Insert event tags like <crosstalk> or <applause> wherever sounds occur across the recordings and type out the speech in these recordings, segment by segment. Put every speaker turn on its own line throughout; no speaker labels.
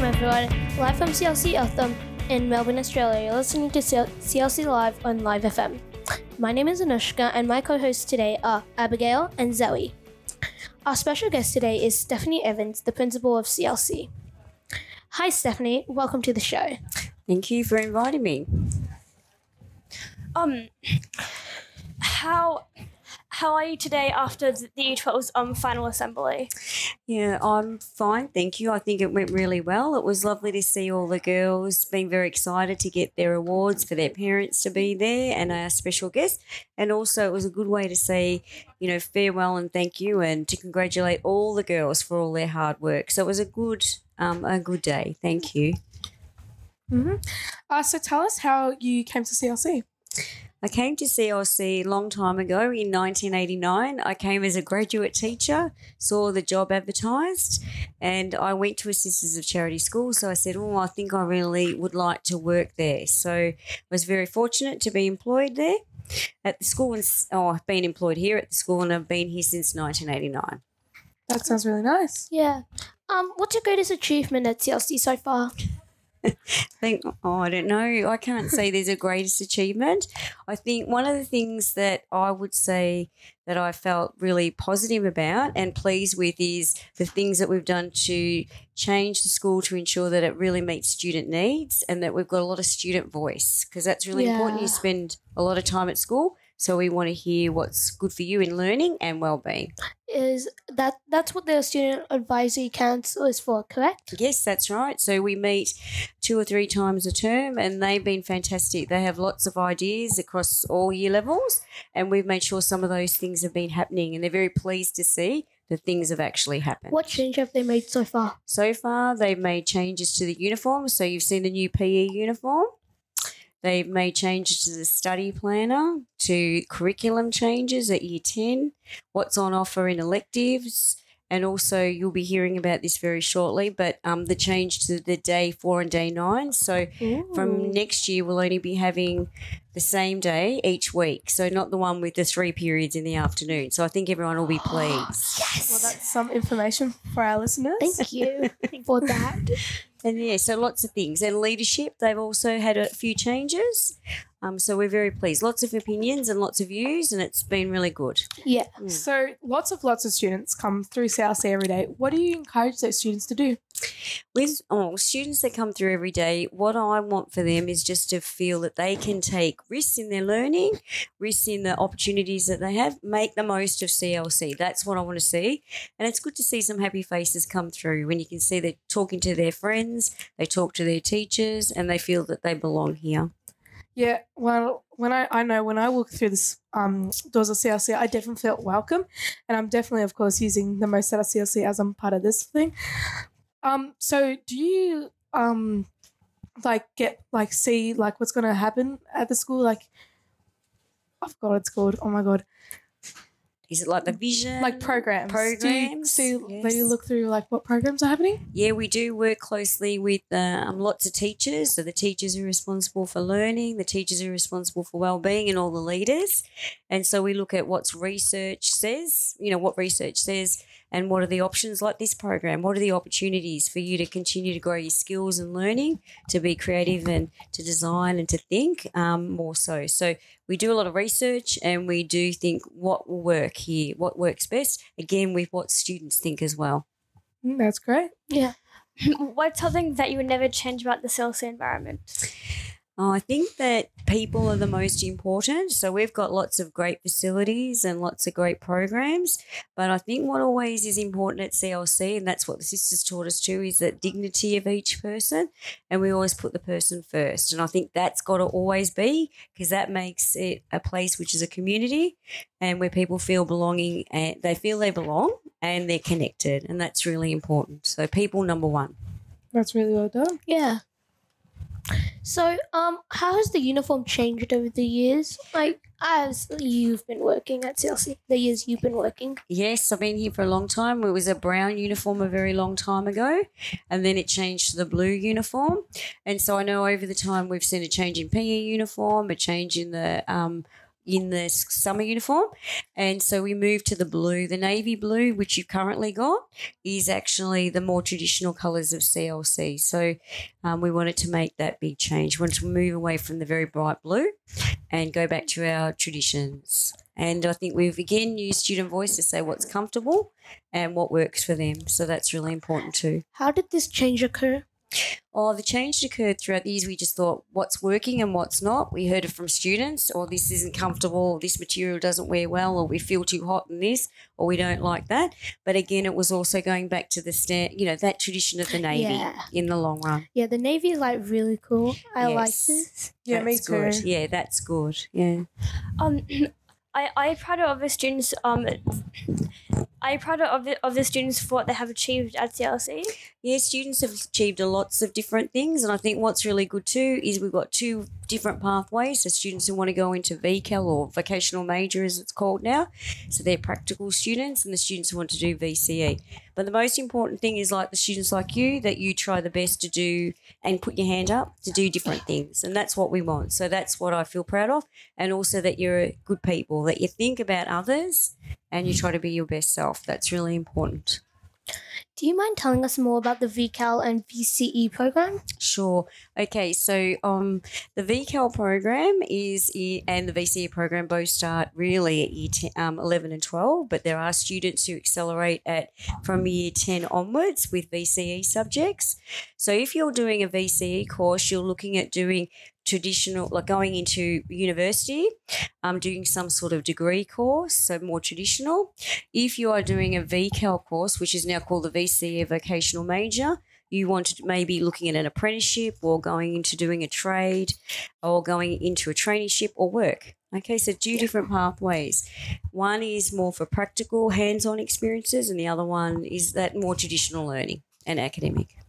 Welcome everyone, live from CLC Eltham in Melbourne, Australia. You're listening to CLC Live on Live FM. My name is Anushka, and my co-hosts today are Abigail and Zoe. Our special guest today is Stephanie Evans, the principal of CLC. Hi, Stephanie. Welcome to the show.
Thank you for inviting me.
Um, how how are you today after the U12's um final assembly?
Yeah, I'm fine. Thank you. I think it went really well. It was lovely to see all the girls being very excited to get their awards for their parents to be there and our special guest. And also, it was a good way to say, you know, farewell and thank you and to congratulate all the girls for all their hard work. So it was a good, um, a good day. Thank you.
Uh, so tell us how you came to CLC.
I came to CLC a long time ago in 1989. I came as a graduate teacher, saw the job advertised, and I went to a Sisters of Charity school. So I said, Oh, I think I really would like to work there. So I was very fortunate to be employed there at the school. And, oh, I've been employed here at the school and I've been here since 1989.
That sounds really nice.
Yeah. Um, what's your greatest achievement at CLC so far? <laughs>
think oh, I don't know. I can't say there's a greatest achievement. I think one of the things that I would say that I felt really positive about and pleased with is the things that we've done to change the school to ensure that it really meets student needs and that we've got a lot of student voice because that's really important. You spend a lot of time at school, so we want to hear what's good for you in learning and well-being.
Is that that's what the Student Advisory Council is for, correct?
Yes, that's right. So we meet two or three times a term, and they've been fantastic. They have lots of ideas across all year levels, and we've made sure some of those things have been happening, and they're very pleased to see that things have actually happened.
What change have they made so far?
So far, they've made changes to the uniform. So you've seen the new PE uniform. They've made changes to the study planner, to curriculum changes at year 10, what's on offer in electives, and also you'll be hearing about this very shortly, but um, the change to the day four and day nine. So from next year, we'll only be having the same day each week. So not the one with the three periods in the afternoon. So I think everyone will be <gasps> pleased.
Yes.
Well, that's some information for our listeners. <laughs>
Thank you for that.
And yeah, so lots of things. And leadership, they've also had a few changes. Um, so we're very pleased. Lots of opinions and lots of views, and it's been really good.
Yeah.
So lots of lots of students come through CLC every day. What do you encourage those students to do?
With oh, students that come through every day, what I want for them is just to feel that they can take risks in their learning, risks in the opportunities that they have, make the most of CLC. That's what I want to see. And it's good to see some happy faces come through when you can see they're talking to their friends, they talk to their teachers, and they feel that they belong here.
Yeah, well, when I, I know when I walk through this um, doors of CLC, I definitely felt welcome, and I'm definitely, of course, using the most of CLC as I'm part of this thing. Um, so do you um, like get like see like what's to happen at the school? Like, I forgot what it's called. Oh my god,
Is it like the vision?
like programs. Do you
Programs,
see? Do you look through like what programs are happening?
Yeah, we do work closely with um, lots of teachers. So the teachers are responsible for learning, the teachers are responsible for well-being, and all the leaders. And so we look at what's research says, you know, what research says, and what are the options like this program? What are the opportunities for you to continue to grow your skills and learning, to be creative and to design and to think um, more so. So we do a lot of research and we do think what will work here, what works best. Again, with what students think as well.
Mm, That's great.
Yeah. <clears throat>
What's something that you would never change about the CLC environment?
Oh, I think that people are the most important. So we've got lots of great facilities and lots of great programs. But I think what always is important at CLC, and that's what the sisters taught us too, is that dignity of each person. And we always put the person first. And I think that's got to always be because that makes it a place which is a community and where people feel belonging and they feel they belong and they're connected. And that's really important. So people number one.
That's really well done.
Yeah. So, um, how has the uniform changed over the years? Like, as you've been working at CLC, the years you've been working.
Yes, I've been here for a long time. It was a brown uniform a very long time ago, and then it changed to the blue uniform. And so I know over the time we've seen a change in PE uniform, a change in the um, in the summer uniform. And so we moved to the blue. The navy blue, which you've currently got, is actually the more traditional colours of CLC. So um, we wanted to make that big change. We wanted to move away from the very bright blue and go back to our traditions. And I think we've again used student voice to say what's comfortable and what works for them. So that's really important too.
How did this change occur?
Oh, the change occurred throughout the years. We just thought what's working and what's not. We heard it from students, or this isn't comfortable, or this material doesn't wear well, or we feel too hot in this, or we don't like that. But again, it was also going back to the stand, you know, that tradition of the navy
Yeah.
in the long run.
Yeah, the navy is like really cool. I like
Yes.
this.
Yeah, me
That's good.
too.
Yeah, that's good. Yeah.
Um, <clears throat> I I proud of the students. Um, I proud of the, of the students for what they have achieved at CLC.
Yeah, students have achieved lots of different things, and I think what's really good too is we've got two different pathways. So students who want to go into VCAL or vocational major, as it's called now, so they're practical students, and the students who want to do VCE. But the most important thing is like the students like you that you try the best to do and put your hand up to do different things, and that's what we want. So that's what I feel proud of, and also that you're good people, that you think about others, and you try to be your best self. That's really important.
Do you mind telling us more about the VCAL and VCE program?
Sure. Okay. So, um, the VCAL program is i- and the VCE program both start really at year 10, um, 11 and 12, but there are students who accelerate at from year 10 onwards with VCE subjects. So, if you're doing a VCE course, you're looking at doing traditional, like going into university, um, doing some sort of degree course, so more traditional. If you are doing a VCAL course, which is now called the VCE vocational major, you want to maybe looking at an apprenticeship or going into doing a trade or going into a traineeship or work. Okay, so two different pathways. One is more for practical hands on experiences, and the other one is that more traditional learning and academic.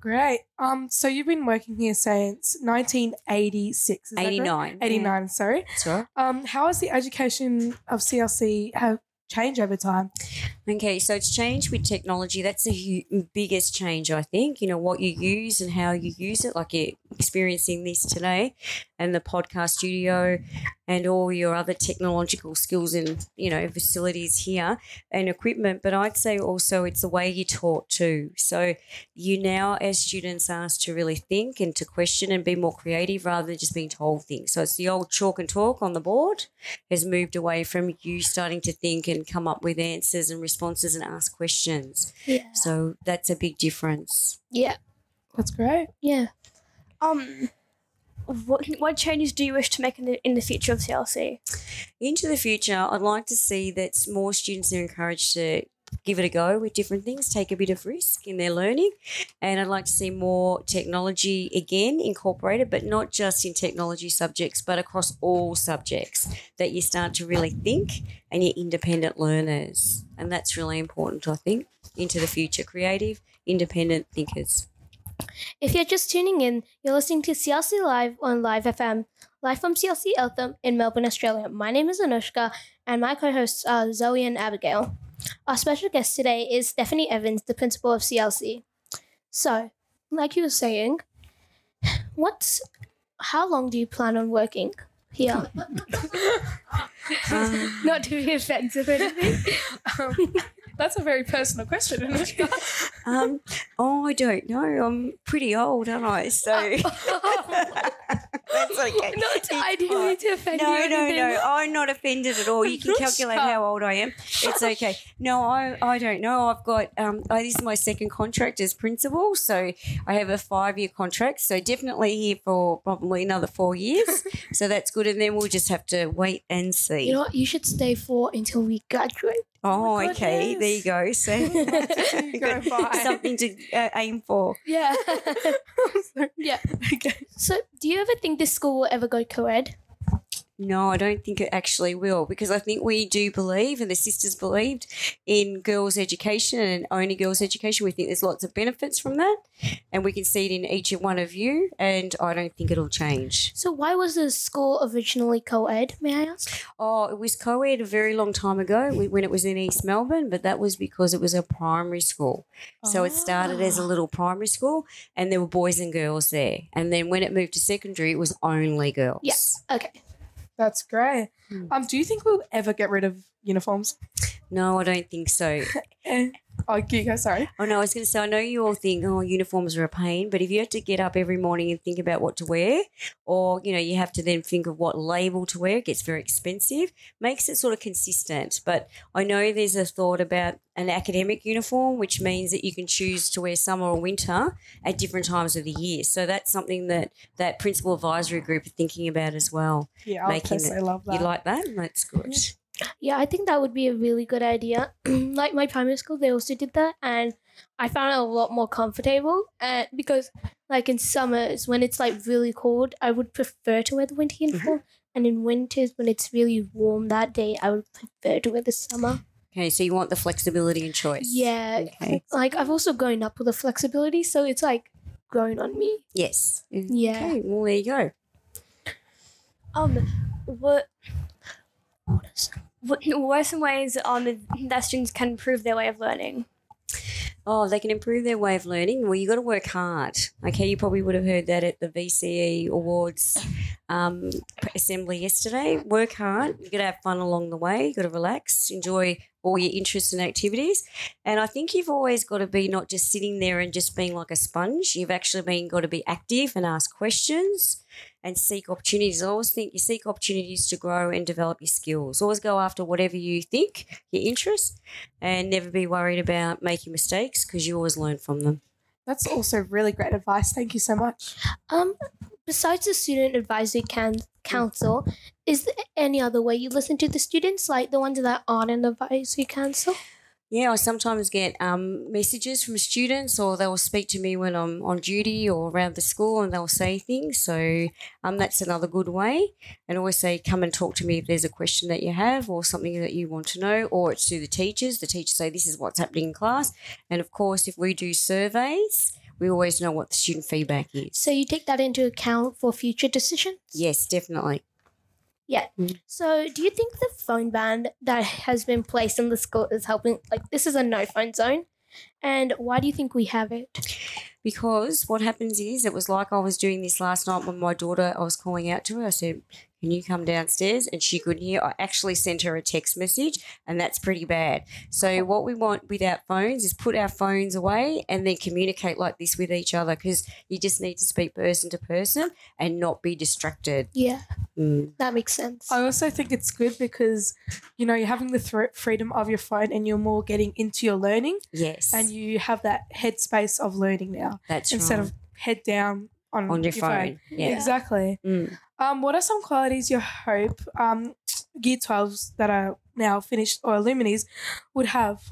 Great. Um, so you've been working here since 1986. Is that correct?
89.
89, sorry.
That's right.
Um, how has the education of CLC have changed over time?
Okay, so it's changed with technology. That's the biggest change, I think. You know, what you use and how you use it, like you're experiencing this today, and the podcast studio and all your other technological skills and, you know, facilities here and equipment. But I'd say also it's the way you're taught too. So you now, as students, asked to really think and to question and be more creative rather than just being told things. So it's the old chalk and talk on the board has moved away from you starting to think and come up with answers and responses and ask questions.
Yeah.
So that's a big difference.
Yeah.
That's great.
Yeah.
Um, what what changes do you wish to make in the in the future of CLC?
Into the future, I'd like to see that more students are encouraged to give it a go with different things, take a bit of risk in their learning. And I'd like to see more technology again incorporated, but not just in technology subjects, but across all subjects, that you start to really think and you're independent learners. And that's really important, I think, into the future. Creative, independent thinkers.
If you're just tuning in, you're listening to CLC Live on Live FM, live from CLC Eltham in Melbourne, Australia. My name is Anushka, and my co hosts are Zoe and Abigail. Our special guest today is Stephanie Evans, the principal of CLC. So, like you were saying, what's how long do you plan on working here?
Um, <laughs> <laughs>
Not to be offensive or anything.
Um, that's a very personal question. Anushka.
um, oh, I don't know. I'm pretty old, aren't I? So <laughs> that's <laughs> okay.
Not, I didn't mean to offend you.
No, no, no. I'm not offended at all. You can calculate how old I am. <laughs> It's okay. No, I, I don't know. I've got um. I, this is my second contract as principal, so I have a five year contract. So definitely here for probably another four years. <laughs> so that's good, and then we'll just have to wait and see.
You know what? You should stay for until we graduate.
Oh,
my
okay. There you go. So <laughs> <laughs>
you go by.
something to uh, aim for.
Yeah. <laughs> yeah.
okay.
So, do you ever think this school will ever go co-ed?
No, I don't think it actually will because I think we do believe, and the sisters believed in girls' education and only girls' education. We think there's lots of benefits from that, and we can see it in each and one of you. And I don't think it'll change.
So, why was the school originally co-ed? May I ask?
Oh, it was co-ed a very long time ago when it was in East Melbourne, but that was because it was a primary school. Oh. So it started as a ah. little primary school, and there were boys and girls there. And then when it moved to secondary, it was only girls.
Yes. Okay.
That's great.
Hmm.
Um, do you think we'll ever get rid of uniforms?
No, I don't think so. <laughs>
Eh, oh, you go. Sorry.
Oh no, I was going to say I know you all think oh uniforms are a pain, but if you had to get up every morning and think about what to wear, or you know you have to then think of what label to wear, it gets very expensive. Makes it sort of consistent. But I know there's a thought about an academic uniform, which means that you can choose to wear summer or winter at different times of the year. So that's something that that principal advisory group are thinking about as well.
Yeah, I love that.
You like that? That's good.
Yeah, I think that would be a really good idea. <clears throat> like my primary school, they also did that, and I found it a lot more comfortable. And because, like in summers when it's like really cold, I would prefer to wear the winter uniform, and in winters when it's really warm that day, I would prefer to wear the summer.
Okay, so you want the flexibility and choice.
Yeah,
Okay.
like I've also grown up with the flexibility, so it's like grown on me.
Yes.
Yeah.
Okay. Well, there you go.
Um, what what are some ways um that students can improve their way of learning?
Oh, they can improve their way of learning. Well, you got to work hard. Okay, you probably would have heard that at the VCE Awards um, assembly yesterday. Work hard. You got to have fun along the way. You got to relax, enjoy all your interests and activities. And I think you've always got to be not just sitting there and just being like a sponge. You've actually been got to be active and ask questions and seek opportunities. I always think you seek opportunities to grow and develop your skills. Always go after whatever you think, your interests, and never be worried about making mistakes because you always learn from them.
That's also really great advice. Thank you so much.
Um, besides the student advisory can- council, is there any other way you listen to the students, like the ones that aren't in the advisory council?
Yeah, I sometimes get um, messages from students, or they'll speak to me when I'm on duty or around the school, and they'll say things. So um, that's another good way. And always say, come and talk to me if there's a question that you have or something that you want to know, or it's to the teachers. The teachers say, this is what's happening in class. And of course, if we do surveys, we always know what the student feedback is.
So you take that into account for future decisions?
Yes, definitely. Mm.
So do you think the phone ban that has been placed in the school is helping? Like, this is a no phone zone. And why do you think we have it?
Because what happens is, it was like I was doing this last night when my daughter, I was calling out to her. I said, Can you come downstairs? And she couldn't hear. I actually sent her a text message, and that's pretty bad. So, what we want without phones is put our phones away and then communicate like this with each other because you just need to speak person to person and not be distracted.
Yeah,
Mm.
that makes sense.
I also think it's good because, you know, you're having the thr freedom of your phone and you're more getting into your learning
Yes.
and you have that headspace of learning now
that's
instead
right.
of head down on,
on your, phone. Yeah.
Exactly.
Mm.
Um, what are some qualities you hope um, Year 12s that are now finished or Illuminis would have?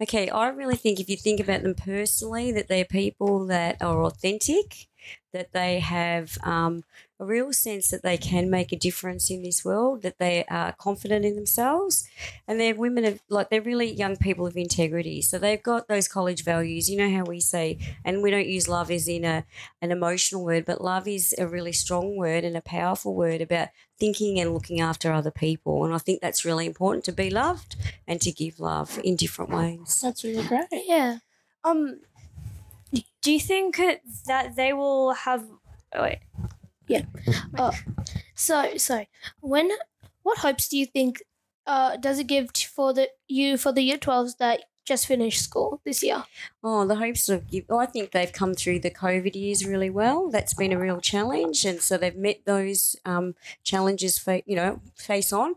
Okay, I really think if you think about them personally, that they're people that are authentic, that they have um, a real sense that they can make a difference in this world, that they are confident in themselves, and they're women of like they're really young people of integrity. So they've got those college values. You know how we say, and we don't use love as in a an emotional word, but love is a really strong word and a powerful word about thinking and looking after other people. And I think that's really important to be loved and to give love in different ways.
That's really great.
Yeah.
Um, do you think that they will have? Oh wait, yeah.
So, so when, what hopes do you think, uh, does it give for the you for the year twelves that just finished school this year?
Oh, the hopes of give. I think they've come through the COVID years really well. That's been a real challenge, and so they've met those um, challenges, fa- you know, face on.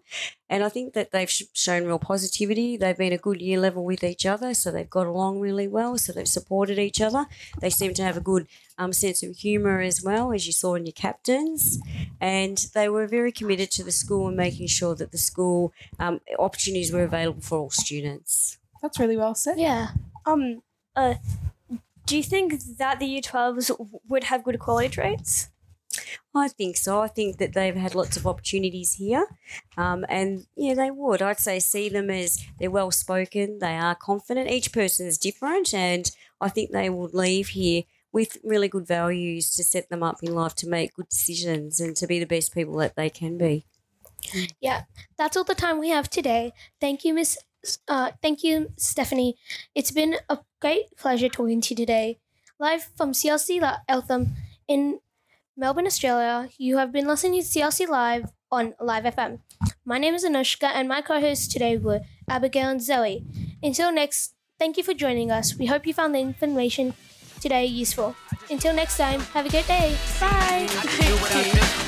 And I think that they've sh- shown real positivity. They've been a good year level with each other, so they've got along really well. So they've supported each other. They seem to have a good um, sense of humour as well, as you saw in your captains. And they were very committed to the school and making sure that the school um, opportunities were available for all students.
That's really well said.
Yeah.
um, uh, do you think that the year twelves would have good quality rates?
I think so. I think that they've had lots of opportunities here. Um, and yeah, they would. I'd say see them as they're well spoken, they are confident. Each person is different. And I think they will leave here with really good values to set them up in life to make good decisions and to be the best people that they can be.
Yeah, that's all the time we have today. Thank you, Miss. Uh, thank you, Stephanie. It's been a great pleasure talking to you today. Live from CLC Eltham in Melbourne, Australia. You have been listening to CLC Live on Live FM. My name is Anushka, and my co hosts today were Abigail and Zoe. Until next, thank you for joining us. We hope you found the information today useful. Until next time, have a good day. Bye.